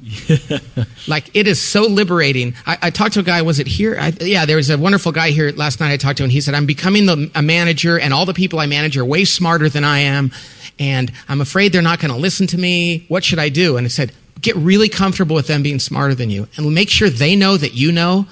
<laughs> like it is so liberating. I, I, talked to a guy. Was it here? I, yeah, there was a wonderful guy here last night. I talked to him. He said, "I'm becoming the, a manager, and all the people I manage are way smarter than I am, and I'm afraid they're not going to listen to me. What should I do?" And I said, "Get really comfortable with them being smarter than you, and make sure they know that you know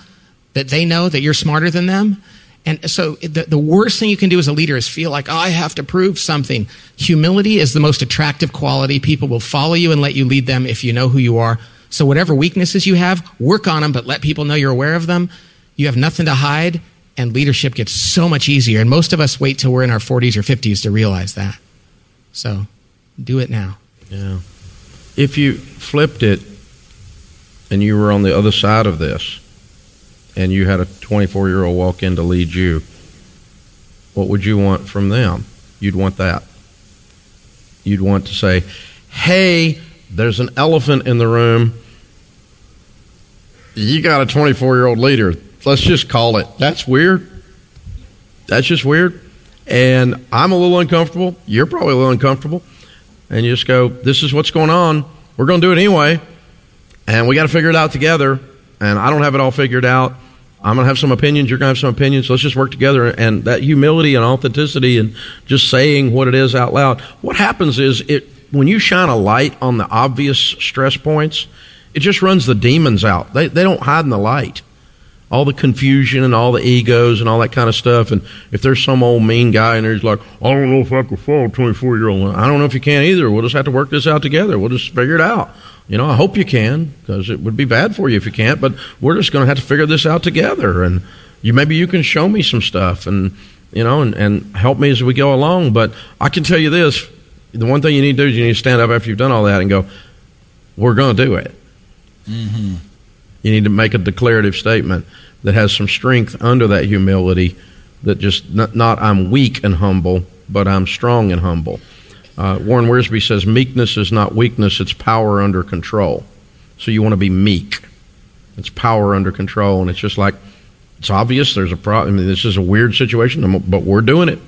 that they know that you're smarter than them." And so the, the worst thing you can do as a leader is feel like, oh, I have to prove something. Humility is the most attractive quality. People will follow you and let you lead them if you know who you are. So whatever weaknesses you have, work on them, but let people know you're aware of them. You have nothing to hide, and leadership gets so much easier. And most of us wait till we're in our 40s or 50s to realize that. So do it now. Yeah. If you flipped it and you were on the other side of this, and you had a 24 year old walk in to lead you, what would you want from them? You'd want that. You'd want to say, hey, there's an elephant in the room. You got a 24 year old leader. Let's just call it. That's weird. That's just weird. And I'm a little uncomfortable. You're probably a little uncomfortable. And you just go, this is what's going on. We're going to do it anyway. And we got to figure it out together. And I don't have it all figured out. I'm going to have some opinions. You're going to have some opinions. Let's just work together. And that humility and authenticity and just saying what it is out loud. What happens is it when you shine a light on the obvious stress points, it just runs the demons out. They they don't hide in the light. All the confusion and all the egos and all that kind of stuff. And if there's some old mean guy and he's like, I don't know if I can follow 24 year old. I don't know if you can either. We'll just have to work this out together. We'll just figure it out. You know, I hope you can because it would be bad for you if you can't. But we're just going to have to figure this out together. And you maybe you can show me some stuff and you know and, and help me as we go along. But I can tell you this: the one thing you need to do is you need to stand up after you've done all that and go, "We're going to do it." Mm-hmm. You need to make a declarative statement that has some strength under that humility. That just not, not I'm weak and humble, but I'm strong and humble. Uh, Warren Wiersbe says meekness is not weakness; it's power under control. So you want to be meek. It's power under control, and it's just like it's obvious there's a problem. I mean, this is a weird situation, but we're doing it.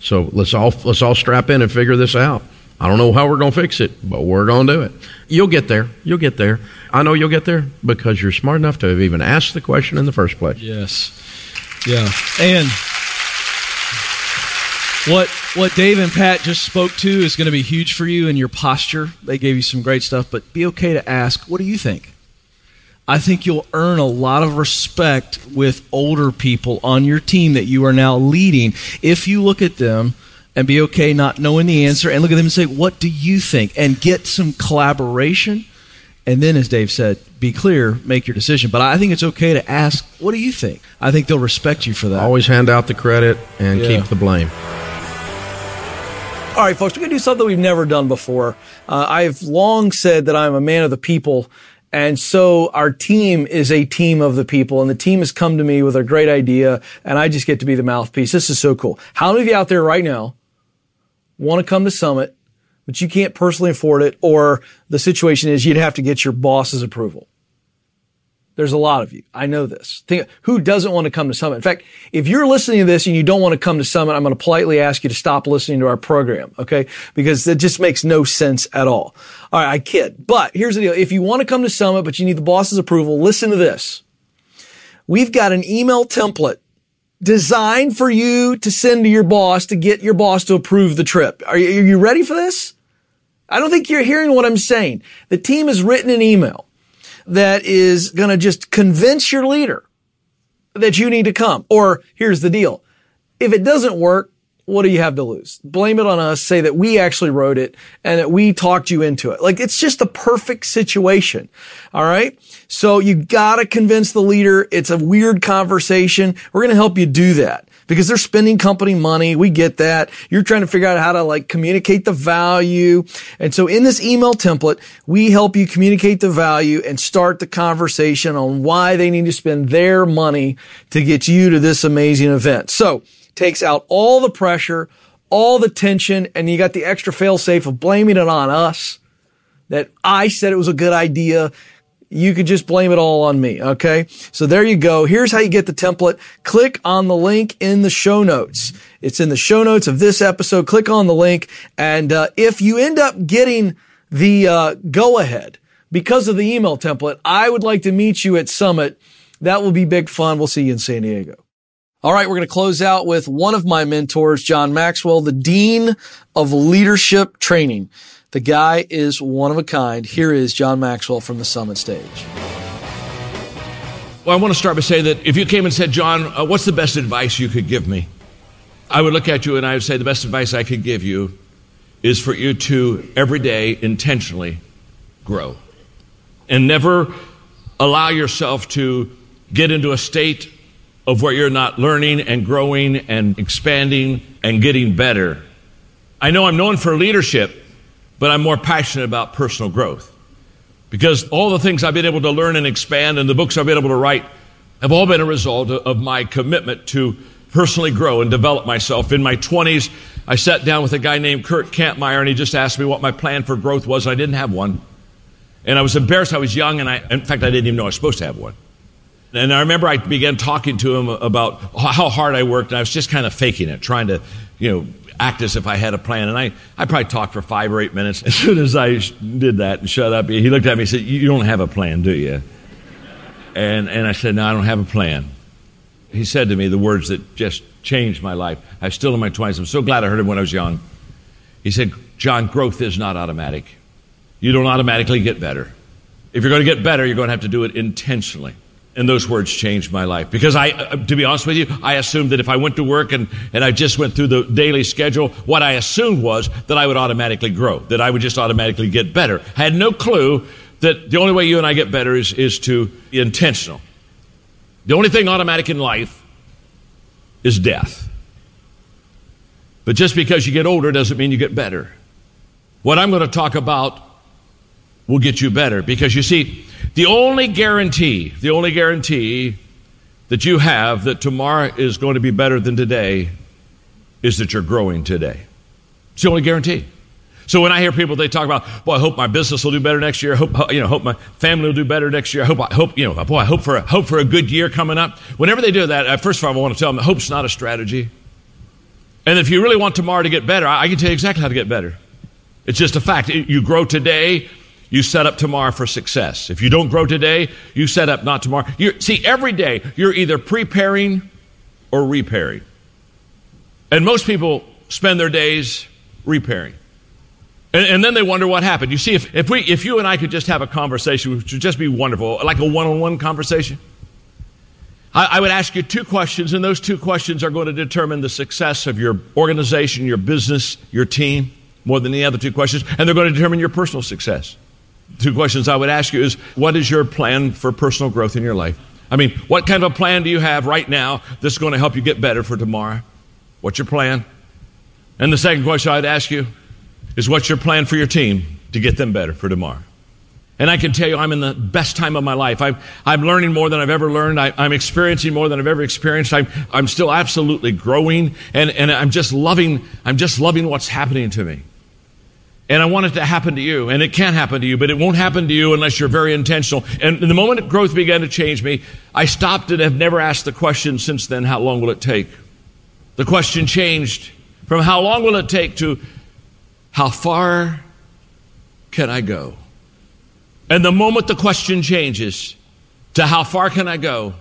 So let's all let's all strap in and figure this out. I don't know how we're going to fix it, but we're going to do it. You'll get there. You'll get there. I know you'll get there because you're smart enough to have even asked the question in the first place. Yes. Yeah. And what what Dave and Pat just spoke to is going to be huge for you and your posture. They gave you some great stuff, but be okay to ask, what do you think? I think you'll earn a lot of respect with older people on your team that you are now leading if you look at them and be okay not knowing the answer and look at them and say, What do you think? and get some collaboration. And then, as Dave said, be clear, make your decision. But I think it's okay to ask, What do you think? I think they'll respect you for that. Always hand out the credit and Yeah. keep the blame. All right, folks, we're going to do something we've never done before. Uh, I've long said that I'm a man of the people. And so our team is a team of the people and the team has come to me with a great idea and I just get to be the mouthpiece. This is so cool. How many of you out there right now want to come to Summit, but you can't personally afford it or the situation is you'd have to get your boss's approval? There's a lot of you. I know this. Think, who doesn't want to come to Summit? In fact, if you're listening to this and you don't want to come to Summit, I'm going to politely ask you to stop listening to our program, okay? Because it just makes no sense at all. All right, I kid. But here's the deal. If you want to come to Summit, but you need the boss's approval, listen to this. We've got an email template designed for you to send to your boss to get your boss to approve the trip. Are you, are you ready for this? I don't think you're hearing what I'm saying. The team has written an email that is going to just convince your leader that you need to come. Or here's the deal. If it doesn't work, what do you have to lose? Blame it on us. Say that we actually wrote it and that we talked you into it. Like it's just the perfect situation. All right. So you gotta convince the leader. It's a weird conversation. We're going to help you do that because they're spending company money. We get that. You're trying to figure out how to like communicate the value. And so in this email template, we help you communicate the value and start the conversation on why they need to spend their money to get you to this amazing event. So takes out all the pressure, all the tension, and you got the extra fail safe of blaming it on us that I said it was a good idea. You could just blame it all on me. Okay. So there you go. Here's how you get the template. Click on the link in the show notes. It's in the show notes of this episode. Click on the link. And, uh, if you end up getting the, uh, go ahead because of the email template, I would like to meet you at Summit. That will be big fun. We'll see you in San Diego. All right, we're going to close out with one of my mentors, John Maxwell, the Dean of Leadership Training. The guy is one of a kind. Here is John Maxwell from the Summit stage. Well, I want to start by saying that if you came and said, John, uh, what's the best advice you could give me? I would look at you and I would say, the best advice I could give you is for you to every day intentionally grow and never allow yourself to get into a state of where you're not learning and growing and expanding and getting better. I know I'm known for leadership, but I'm more passionate about personal growth. Because all the things I've been able to learn and expand and the books I've been able to write have all been a result of my commitment to personally grow and develop myself. In my 20s, I sat down with a guy named Curt Kampmeier and he just asked me what my plan for growth was. I didn't have one. And I was embarrassed. I was young and I, in fact, I didn't even know I was supposed to have one. And I remember I began talking to him about how hard I worked, and I was just kind of faking it, trying to, you know, act as if I had a plan. And I, I probably talked for five or eight minutes. <laughs> As soon as I did that and shut up, he looked at me and said, You don't have a plan, do you? And, and I said, No, I don't have a plan. He said to me the words that just changed my life. I'm still in my 20s. I'm so glad I heard him when I was young. He said, John, growth is not automatic. You don't automatically get better. If you're going to get better, you're going to have to do it intentionally. And those words changed my life because I, uh, to be honest with you, I assumed that if I went to work and, and I just went through the daily schedule, what I assumed was that I would automatically grow, that I would just automatically get better. I had no clue that the only way you and I get better is, is to be intentional. The only thing automatic in life is death. But just because you get older doesn't mean you get better. what I'm going to talk about will get you better. Because you see, the only guarantee, the only guarantee that you have that tomorrow is going to be better than today is that you're growing today. It's the only guarantee. So when I hear people, they talk about, boy, I hope my business will do better next year. I hope, you know, hope my family will do better next year. I hope, I hope, you know, boy, I hope for a, hope for a good year coming up. Whenever they do that, uh, first of all, I want to tell them, hope's not a strategy. And if you really want tomorrow to get better, I can tell you exactly how to get better. It's just a fact. You grow today, you set up tomorrow for success. If you don't grow today, you set up not tomorrow. you see, every day you're either preparing or repairing. And most people spend their days repairing. And, and, then they wonder what happened. You see, if, if, we, if you and I could just have a conversation, which would just be wonderful, like a one on one conversation, I, I would ask you two questions, and those two questions are going to determine the success of your organization, your business, your team, more than the other two questions, and they're going to determine your personal success. Two questions I would ask you is what is your plan for personal growth in your life? I mean, what kind of a plan do you have right now that's going to help you get better for tomorrow? What's your plan? And the second question I'd ask you is what's your plan for your team to get them better for tomorrow? And I can tell you, I'm in the best time of my life. I'm, I'm learning more than I've ever learned. I, am experiencing more than I've ever experienced. I'm, I'm still absolutely growing, and, and I'm just loving. I'm just loving what's happening to me. And I want it to happen to you, and it can't happen to you, but it won't happen to you unless you're very intentional. And the moment growth began to change me, I stopped and have never asked the question since then: How long will it take? The question changed from how long will it take to how far can I go? And the moment the question changes to how far can I go,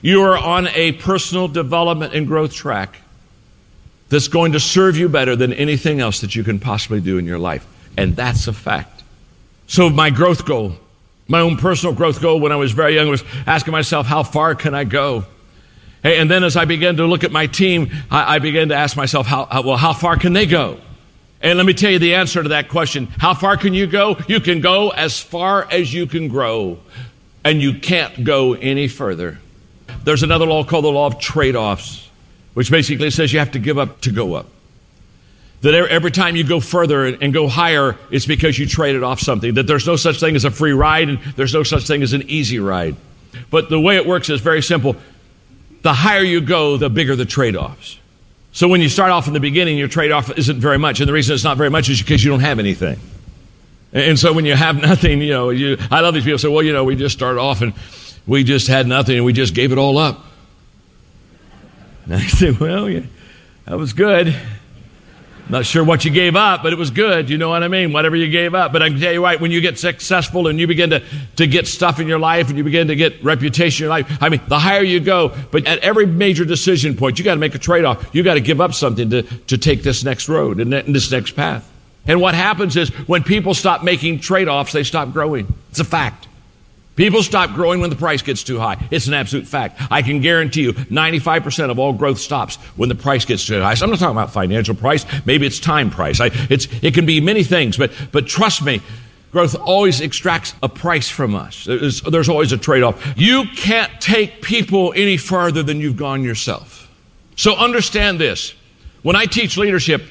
you are on a personal development and growth track that's going to serve you better than anything else that you can possibly do in your life. And that's a fact. So, my growth goal, my own personal growth goal when I was very young was asking myself, how far can I go? And then as I began to look at my team, I began to ask myself, how, well, how far can they go? And let me tell you the answer to that question. How far can you go? You can go as far as you can grow, and you can't go any further. There's another law called the law of trade offs, which basically says you have to give up to go up. That every time you go further and go higher, it's because you traded off something. That there's no such thing as a free ride, and there's no such thing as an easy ride. But the way it works is very simple. The higher you go, the bigger the trade offs. So when you start off in the beginning, your trade off isn't very much. And the reason it's not very much is because you don't have anything. And so when you have <laughs> nothing, you know, you, I love these people say, well, you know, we just started off and we just had nothing and we just gave it all up. <laughs> And I said, well, yeah, that was good. Not sure what you gave up, but it was good. You know what I mean? Whatever you gave up. But I can tell you right, when you get successful and you begin to, to get stuff in your life and you begin to get reputation in your life, I mean, the higher you go, but at every major decision point, you got to make a trade off. You got to give up something to, to take this next road and this next path. And what happens is when people stop making trade offs, they stop growing. It's a fact. People stop growing when the price gets too high. It's an absolute fact. I can guarantee you 95% of all growth stops when the price gets too high. So I'm not talking about financial price. Maybe it's time price. I, it's, it can be many things, but, but trust me, growth always extracts a price from us. There's, there's always a trade off. You can't take people any farther than you've gone yourself. So understand this. When I teach leadership,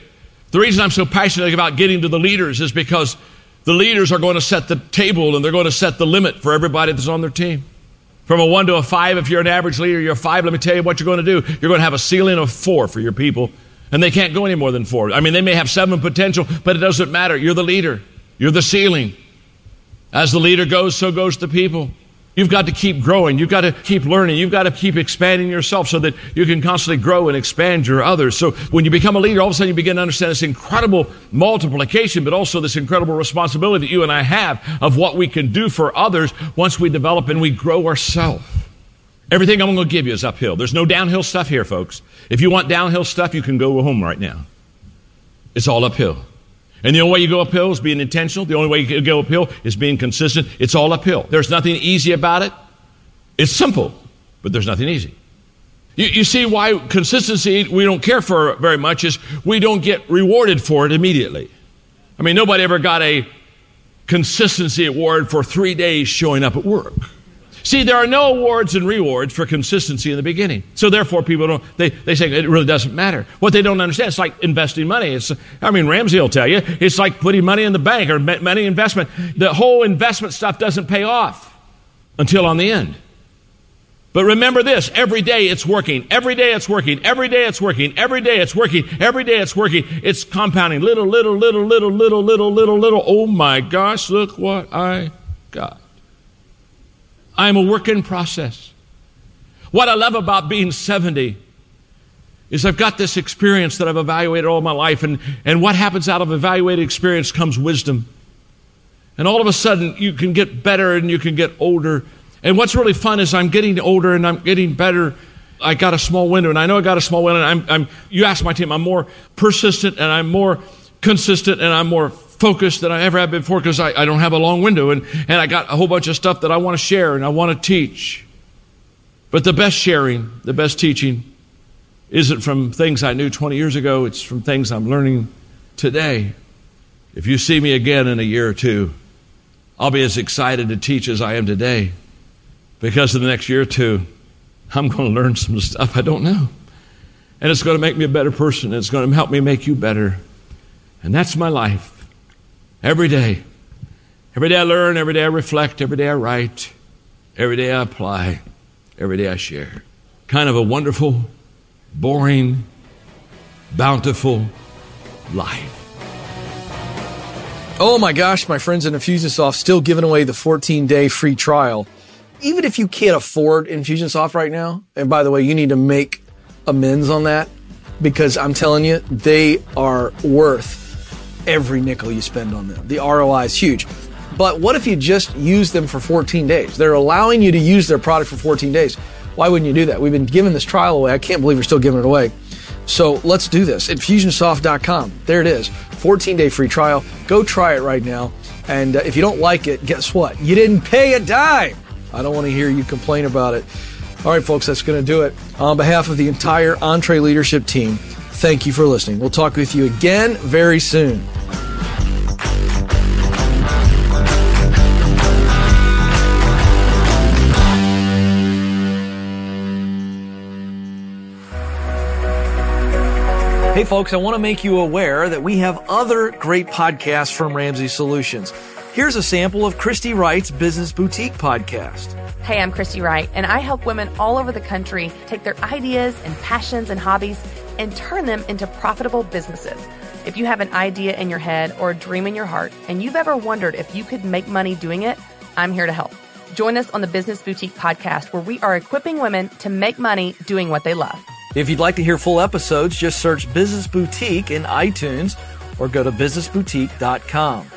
the reason I'm so passionate about getting to the leaders is because the leaders are going to set the table and they're going to set the limit for everybody that's on their team. From a one to a five, if you're an average leader, you're a five. Let me tell you what you're going to do. You're going to have a ceiling of four for your people, and they can't go any more than four. I mean, they may have seven potential, but it doesn't matter. You're the leader, you're the ceiling. As the leader goes, so goes the people. You've got to keep growing. You've got to keep learning. You've got to keep expanding yourself so that you can constantly grow and expand your others. So when you become a leader, all of a sudden you begin to understand this incredible multiplication, but also this incredible responsibility that you and I have of what we can do for others once we develop and we grow ourselves. Everything I'm going to give you is uphill. There's no downhill stuff here, folks. If you want downhill stuff, you can go home right now. It's all uphill. And the only way you go uphill is being intentional. The only way you go uphill is being consistent. It's all uphill. There's nothing easy about it. It's simple, but there's nothing easy. You, you, see why consistency we don't care for very much is we don't get rewarded for it immediately. I mean, nobody ever got a consistency award for three days showing up at work. See, there are no awards and rewards for consistency in the beginning. So therefore people don't, they, they say it really doesn't matter. What they don't understand, it's like investing money. It's, I mean, Ramsey will tell you, it's like putting money in the bank or money investment. The whole investment stuff doesn't pay off until on the end. But remember this every day it's working. Every day it's working. Every day it's working. Every day it's working. Every day it's working. It's compounding. Little, little, little, little, little, little, little, little. Oh my gosh, look what I got. I'm a work in process. What I love about being 70 is I've got this experience that I've evaluated all my life, and, and what happens out of evaluated experience comes wisdom. And all of a sudden, you can get better and you can get older. And what's really fun is I'm getting older and I'm getting better. I got a small window, and I know I got a small window. And I'm, I'm, you ask my team, I'm more persistent and I'm more consistent and I'm more focused than I ever have before because I, I don't have a long window and, and I got a whole bunch of stuff that I want to share and I want to teach. But the best sharing, the best teaching, isn't from things I knew 20 years ago, it's from things I'm learning today. If you see me again in a year or two, I'll be as excited to teach as I am today because in the next year or two, I'm going to learn some stuff I don't know. And it's going to make me a better person. It's going to help me make you better. And that's my life. Every day. Every day I learn, every day I reflect, every day I write, every day I apply, every day I share. Kind of a wonderful, boring, bountiful life. Oh my gosh, my friends at Infusionsoft still giving away the 14 day free trial. Even if you can't afford Infusionsoft right now, and by the way, you need to make amends on that because I'm telling you, they are worth every nickel you spend on them. The ROI is huge. But what if you just use them for 14 days? They're allowing you to use their product for 14 days. Why wouldn't you do that? We've been giving this trial away. I can't believe we're still giving it away. So let's do this. Infusionsoft.com. There it is. 14 day free trial. Go try it right now. And uh, if you don't like it, guess what? You didn't pay a dime. I don't want to hear you complain about it. All right, folks, that's going to do it. On behalf of the entire EntreLeadership team, Thank you for listening. We'll talk with you again very soon. Hey, folks, I want to make you aware that we have other great podcasts from Ramsey Solutions. Here's a sample of Christy Wright's Business Boutique podcast. Hey, I'm Christy Wright, and I help women all over the country take their ideas and passions and hobbies and turn them into profitable businesses. If you have an idea in your head or a dream in your heart and you've ever wondered if you could make money doing it, I'm here to help. Join us on the Business Boutique podcast where we are equipping women to make money doing what they love. If you'd like to hear full episodes, just search Business Boutique in iTunes or go to businessboutique.com.